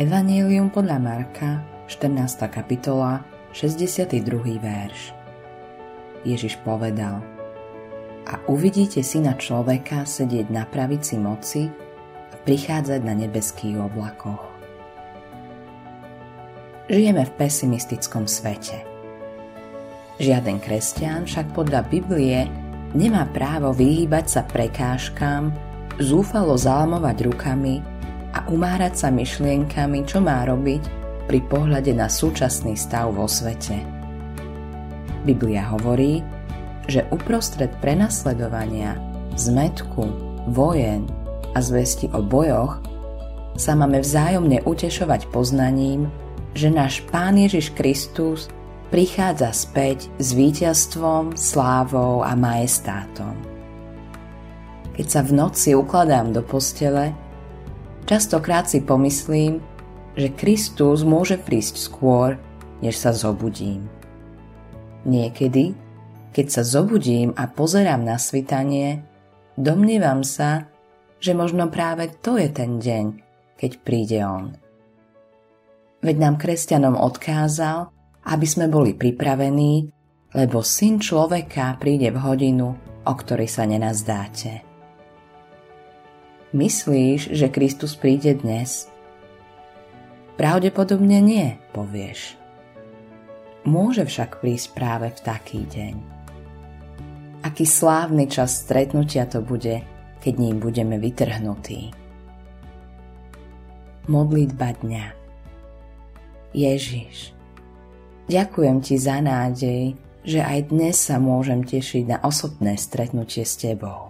Evangelium podľa Marka, 14. kapitola, 62. verš. Ježiš povedal A uvidíte syna človeka sedieť na pravici moci a prichádzať na nebeských oblakoch. Žijeme v pesimistickom svete. Žiaden kresťan však podľa Biblie nemá právo vyhýbať sa prekážkám, zúfalo zalamovať rukami umárať sa myšlienkami, čo má robiť pri pohľade na súčasný stav vo svete. Biblia hovorí, že uprostred prenasledovania, zmetku, vojen a zvesti o bojoch sa máme vzájomne utešovať poznaním, že náš Pán Ježiš Kristus prichádza späť s víťazstvom, slávou a majestátom. Keď sa v noci ukladám do postele, Častokrát si pomyslím, že Kristus môže prísť skôr, než sa zobudím. Niekedy, keď sa zobudím a pozerám na svitanie, domnievam sa, že možno práve to je ten deň, keď príde On. Veď nám kresťanom odkázal, aby sme boli pripravení, lebo syn človeka príde v hodinu, o ktorej sa nenazdáte. Myslíš, že Kristus príde dnes? Pravdepodobne nie, povieš. Môže však prísť práve v taký deň. Aký slávny čas stretnutia to bude, keď ním budeme vytrhnutí. Modlitba dňa Ježiš, ďakujem Ti za nádej, že aj dnes sa môžem tešiť na osobné stretnutie s Tebou.